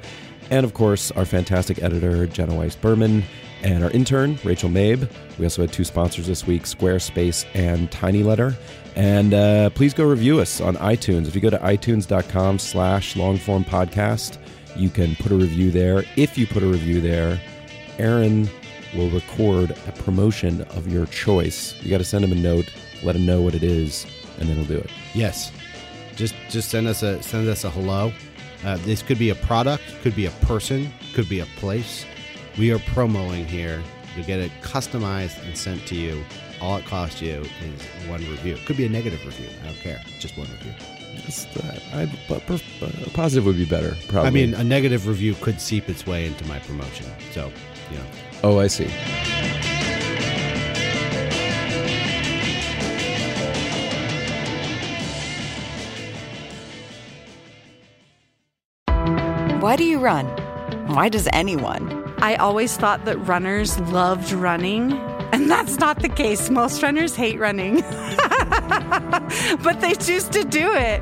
And of course, our fantastic editor, Jenna Weiss Berman, and our intern, Rachel Mabe. We also had two sponsors this week Squarespace and Tiny Letter. And uh, please go review us on iTunes. If you go to itunes.com slash longform podcast, you can put a review there. If you put a review there, Aaron will record a promotion of your choice. You got to send them a note, let them know what it is, and then he'll do it. Yes, just just send us a send us a hello. Uh, this could be a product, could be a person, could be a place. We are promoting here You'll get it customized and sent to you. All it costs you is one review. It could be a negative review. I don't care. Just one review. Uh, I, but uh, positive would be better. Probably. I mean, a negative review could seep its way into my promotion. So, you know. Oh, I see. Why do you run? Why does anyone? I always thought that runners loved running, and that's not the case. Most runners hate running, but they choose to do it.